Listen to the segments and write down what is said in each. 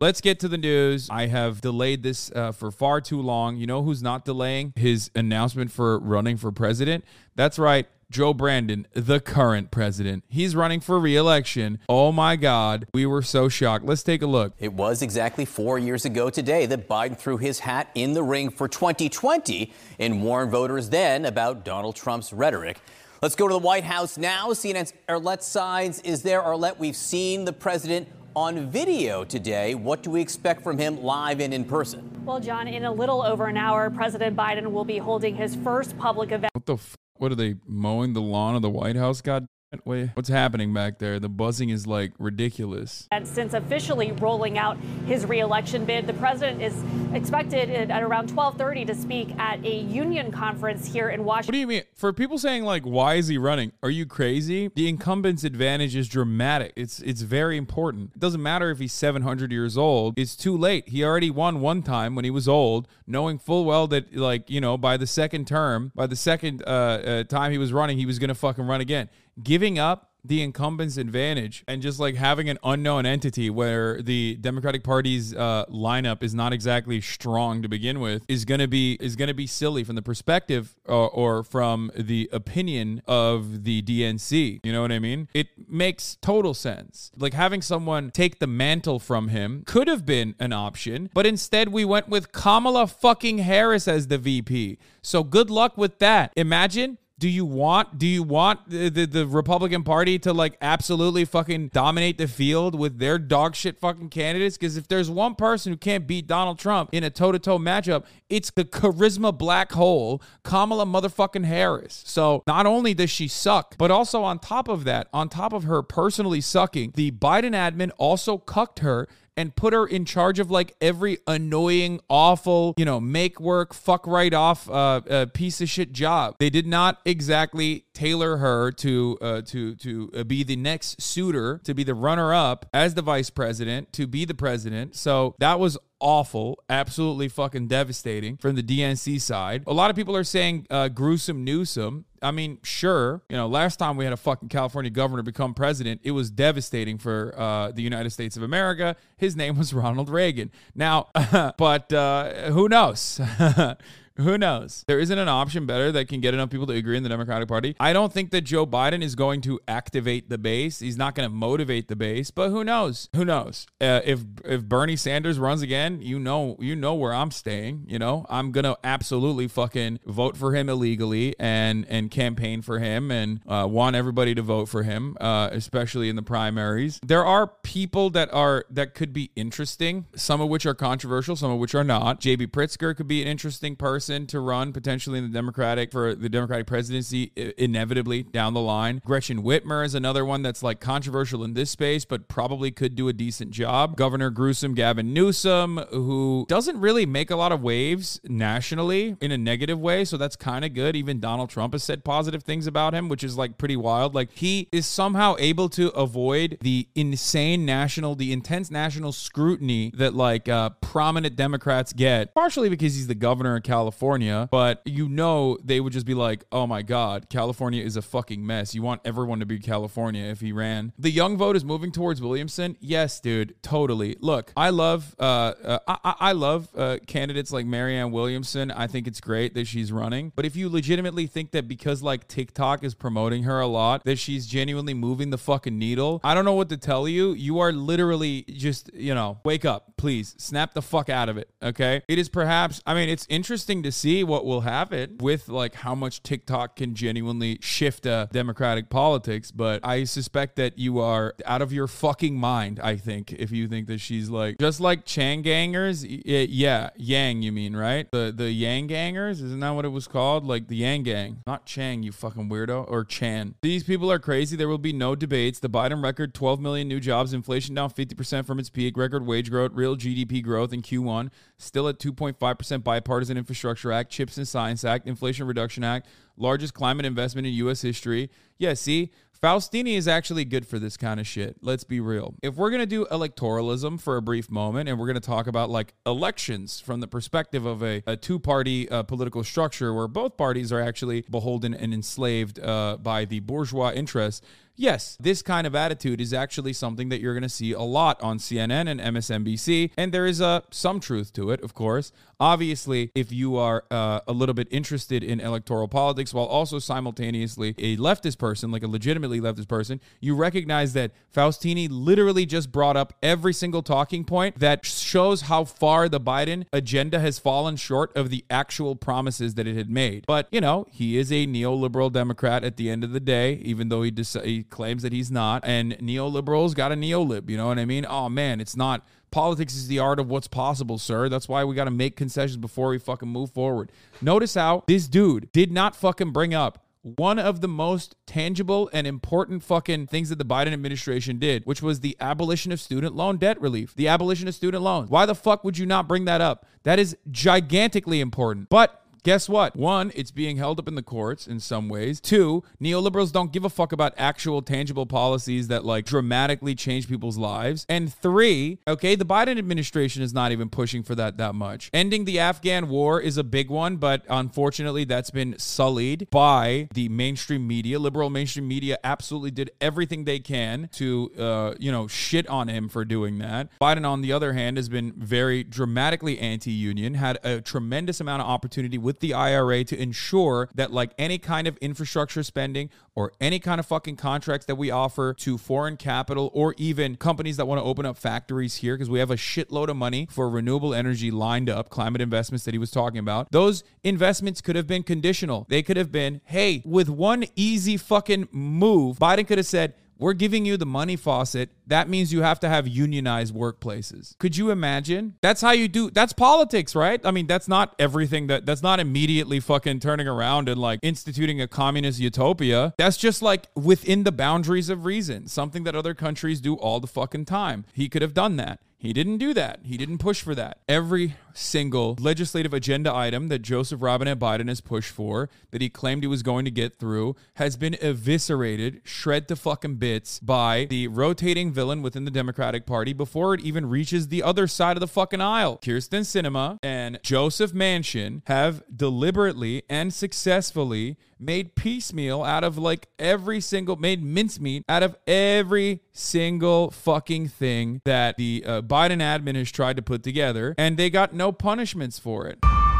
Let's get to the news. I have delayed this uh, for far too long. You know who's not delaying his announcement for running for president? That's right. Joe Brandon, the current president. He's running for reelection. Oh my God. We were so shocked. Let's take a look. It was exactly four years ago today that Biden threw his hat in the ring for 2020 and warned voters then about Donald Trump's rhetoric. Let's go to the White House now. CNN's Arlette Saenz is there. Arlette, we've seen the president on video today. What do we expect from him live and in person? Well, John, in a little over an hour, President Biden will be holding his first public event. What the f- What are they mowing the lawn of the White House? God Wait, what's happening back there? The buzzing is like ridiculous. And since officially rolling out his reelection bid, the president is expected at around 12:30 to speak at a union conference here in Washington. What do you mean? For people saying like, why is he running? Are you crazy? The incumbent's advantage is dramatic. It's it's very important. It doesn't matter if he's 700 years old. It's too late. He already won one time when he was old, knowing full well that like you know by the second term, by the second uh, uh, time he was running, he was gonna fucking run again giving up the incumbent's advantage and just like having an unknown entity where the Democratic Party's uh, lineup is not exactly strong to begin with is gonna be is gonna be silly from the perspective or, uh, or from the opinion of the DNC. You know what I mean? It makes total sense. Like having someone take the mantle from him could have been an option, but instead we went with Kamala fucking Harris as the VP. So good luck with that. Imagine do you want do you want the, the, the, Republican Party to like absolutely fucking dominate the field with their dog shit fucking candidates? Because if there's one person who can't beat Donald Trump in a toe to toe matchup, it's the charisma black hole, Kamala motherfucking Harris. So not only does she suck, but also on top of that, on top of her personally sucking, the Biden admin also cucked her and put her in charge of like every annoying, awful, you know, make work, fuck right off, uh, uh piece of shit job. They did not exactly tailor her to uh, to to uh, be the next suitor, to be the runner up as the vice president, to be the president. So that was awful, absolutely fucking devastating from the DNC side. A lot of people are saying uh, gruesome Newsom. I mean, sure, you know, last time we had a fucking California governor become president, it was devastating for uh, the United States of America. His name was Ronald Reagan. Now, but uh, who knows? Who knows? There isn't an option better that can get enough people to agree in the Democratic Party. I don't think that Joe Biden is going to activate the base. He's not going to motivate the base, but who knows? Who knows? Uh, if if Bernie Sanders runs again, you know you know where I'm staying. You know I'm gonna absolutely fucking vote for him illegally and and campaign for him and uh, want everybody to vote for him, uh, especially in the primaries. There are people that are that could be interesting. Some of which are controversial, some of which are not. JB Pritzker could be an interesting person to run potentially in the Democratic for the Democratic presidency inevitably down the line. Gretchen Whitmer is another one that's like controversial in this space, but probably could do a decent job. Governor Gruesome Gavin Newsom, who doesn't really make a lot of waves nationally in a negative way, so that's kind of good. Even Donald Trump has said positive things about him, which is like pretty wild. Like he is somehow able to avoid the insane national, the intense national scrutiny that like uh, prominent Democrats get, partially because he's the governor of California California, but you know they would just be like, "Oh my God, California is a fucking mess." You want everyone to be California if he ran. The young vote is moving towards Williamson. Yes, dude, totally. Look, I love, uh, uh I, I love uh, candidates like Marianne Williamson. I think it's great that she's running. But if you legitimately think that because like TikTok is promoting her a lot, that she's genuinely moving the fucking needle, I don't know what to tell you. You are literally just, you know, wake up, please, snap the fuck out of it. Okay, it is perhaps. I mean, it's interesting to to see what will happen with like how much TikTok can genuinely shift uh, democratic politics. But I suspect that you are out of your fucking mind. I think if you think that she's like just like Chang gangers, yeah, Yang, you mean right? The the Yang gangers, isn't that what it was called? Like the Yang gang, not Chang, you fucking weirdo, or Chan. These people are crazy. There will be no debates. The Biden record, 12 million new jobs, inflation down 50% from its peak, record wage growth, real GDP growth in Q1, still at 2.5% bipartisan infrastructure Act, CHIPS and Science Act, Inflation Reduction Act, largest climate investment in U.S. history. Yeah, see, Faustini is actually good for this kind of shit. Let's be real. If we're going to do electoralism for a brief moment and we're going to talk about like elections from the perspective of a, a two party uh, political structure where both parties are actually beholden and enslaved uh, by the bourgeois interests, Yes, this kind of attitude is actually something that you're going to see a lot on CNN and MSNBC, and there is uh, some truth to it, of course. Obviously, if you are uh, a little bit interested in electoral politics while also simultaneously a leftist person, like a legitimately leftist person, you recognize that Faustini literally just brought up every single talking point that shows how far the Biden agenda has fallen short of the actual promises that it had made. But, you know, he is a neoliberal Democrat at the end of the day, even though he, dec- he claims that he's not. And neoliberals got a neolib, you know what I mean? Oh, man, it's not Politics is the art of what's possible, sir. That's why we got to make concessions before we fucking move forward. Notice how this dude did not fucking bring up one of the most tangible and important fucking things that the Biden administration did, which was the abolition of student loan debt relief, the abolition of student loans. Why the fuck would you not bring that up? That is gigantically important. But Guess what? One, it's being held up in the courts in some ways. Two, neoliberals don't give a fuck about actual tangible policies that like dramatically change people's lives. And three, okay, the Biden administration is not even pushing for that that much. Ending the Afghan war is a big one, but unfortunately that's been sullied by the mainstream media. Liberal mainstream media absolutely did everything they can to uh, you know, shit on him for doing that. Biden on the other hand has been very dramatically anti-union, had a tremendous amount of opportunity with the IRA to ensure that, like any kind of infrastructure spending or any kind of fucking contracts that we offer to foreign capital or even companies that want to open up factories here, because we have a shitload of money for renewable energy lined up, climate investments that he was talking about, those investments could have been conditional. They could have been, hey, with one easy fucking move, Biden could have said, we're giving you the money faucet. That means you have to have unionized workplaces. Could you imagine? That's how you do that's politics, right? I mean, that's not everything that that's not immediately fucking turning around and like instituting a communist utopia. That's just like within the boundaries of reason, something that other countries do all the fucking time. He could have done that. He didn't do that. He didn't push for that. Every single legislative agenda item that Joseph Robinette Biden has pushed for, that he claimed he was going to get through, has been eviscerated, shred to fucking bits by the rotating villain within the Democratic Party before it even reaches the other side of the fucking aisle. Kyrsten Sinema and Joseph Manchin have deliberately and successfully made piecemeal out of like every single, made mincemeat out of every single fucking thing that the uh, Biden admin has tried to put together, and they got no punishments for it.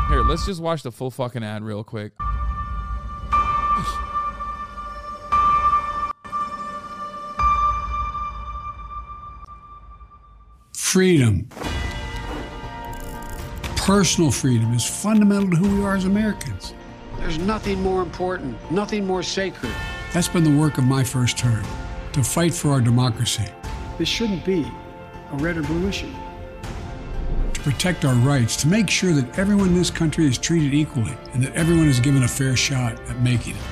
Here, let's just watch the full fucking ad real quick. Freedom. Personal freedom is fundamental to who we are as Americans. There's nothing more important, nothing more sacred. That's been the work of my first term to fight for our democracy. This shouldn't be a red or blue issue. To protect our rights, to make sure that everyone in this country is treated equally and that everyone is given a fair shot at making it.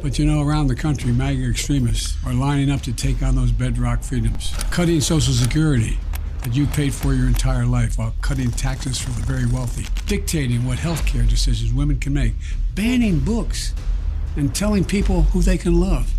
But you know, around the country, MAGA extremists are lining up to take on those bedrock freedoms, cutting Social Security that you paid for your entire life while cutting taxes for the very wealthy, dictating what health care decisions women can make, banning books, and telling people who they can love.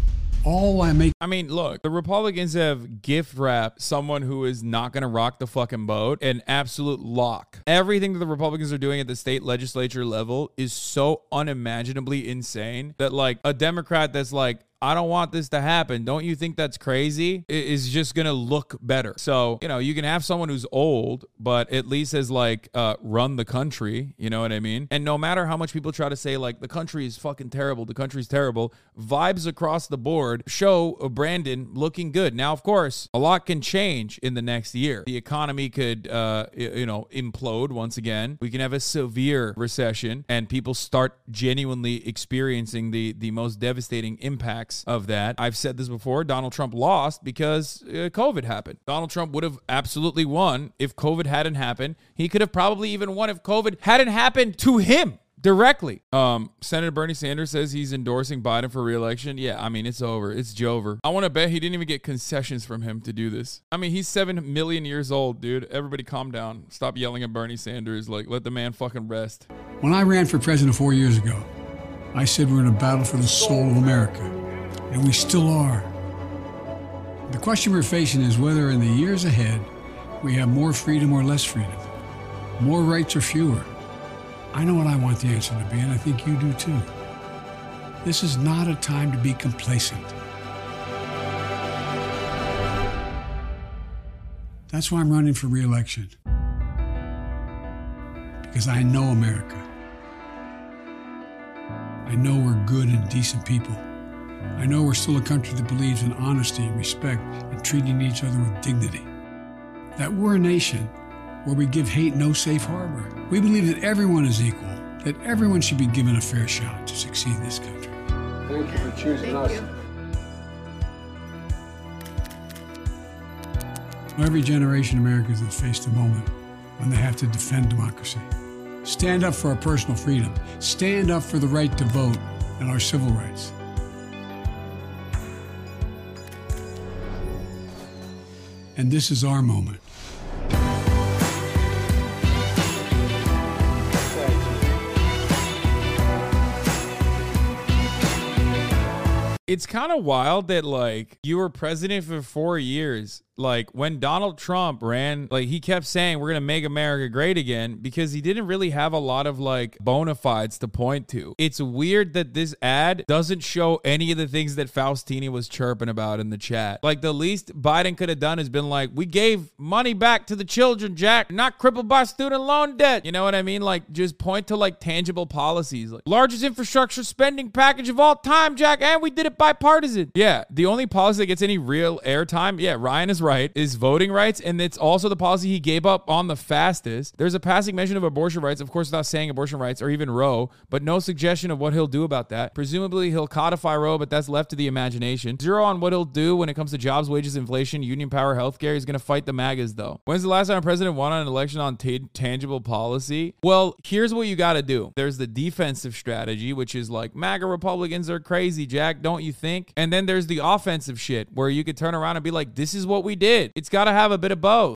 All I make. I mean, look, the Republicans have gift wrapped someone who is not going to rock the fucking boat an absolute lock. Everything that the Republicans are doing at the state legislature level is so unimaginably insane that, like, a Democrat that's like, I don't want this to happen. Don't you think that's crazy? It is just going to look better. So, you know, you can have someone who's old, but at least has like uh, run the country. You know what I mean? And no matter how much people try to say, like, the country is fucking terrible, the country's terrible, vibes across the board show Brandon looking good. Now, of course, a lot can change in the next year. The economy could, uh, you know, implode once again. We can have a severe recession and people start genuinely experiencing the, the most devastating impacts of that. I've said this before Donald Trump lost because uh, COVID happened. Donald Trump would have absolutely won if COVID hadn't happened. He could have probably even won if COVID hadn't happened to him directly. Um, Senator Bernie Sanders says he's endorsing Biden for reelection. Yeah, I mean, it's over. It's Jover. I want to bet he didn't even get concessions from him to do this. I mean, he's 7 million years old, dude. Everybody calm down. Stop yelling at Bernie Sanders. Like, let the man fucking rest. When I ran for president four years ago, I said we're in a battle for the soul of America, and we still are. The question we're facing is whether in the years ahead we have more freedom or less freedom, more rights or fewer. I know what I want the answer to be, and I think you do too. This is not a time to be complacent. That's why I'm running for reelection. Because I know America. I know we're good and decent people. I know we're still a country that believes in honesty and respect and treating each other with dignity. That we're a nation where we give hate no safe harbor. We believe that everyone is equal, that everyone should be given a fair shot to succeed in this country. Thank you for choosing us. Every generation of Americans has faced a moment when they have to defend democracy. Stand up for our personal freedom. Stand up for the right to vote and our civil rights. And this is our moment. It's kind of wild that like you were president for four years. Like when Donald Trump ran, like he kept saying we're gonna make America great again because he didn't really have a lot of like bona fides to point to. It's weird that this ad doesn't show any of the things that Faustini was chirping about in the chat. Like the least Biden could have done has been like, we gave money back to the children, Jack, not crippled by student loan debt. You know what I mean? Like just point to like tangible policies, like largest infrastructure spending package of all time, Jack, and we did it bipartisan. Yeah, the only policy that gets any real airtime, yeah, Ryan is right, is voting rights, and it's also the policy he gave up on the fastest. There's a passing mention of abortion rights, of course, without saying abortion rights or even Roe, but no suggestion of what he'll do about that. Presumably, he'll codify Roe, but that's left to the imagination. Zero on what he'll do when it comes to jobs, wages, inflation, union power, healthcare. He's going to fight the MAGAs, though. When's the last time a president won on an election on ta- tangible policy? Well, here's what you got to do. There's the defensive strategy, which is like MAGA Republicans are crazy, Jack, don't you think? And then there's the offensive shit where you could turn around and be like, this is what did. It's got to have a bit of both.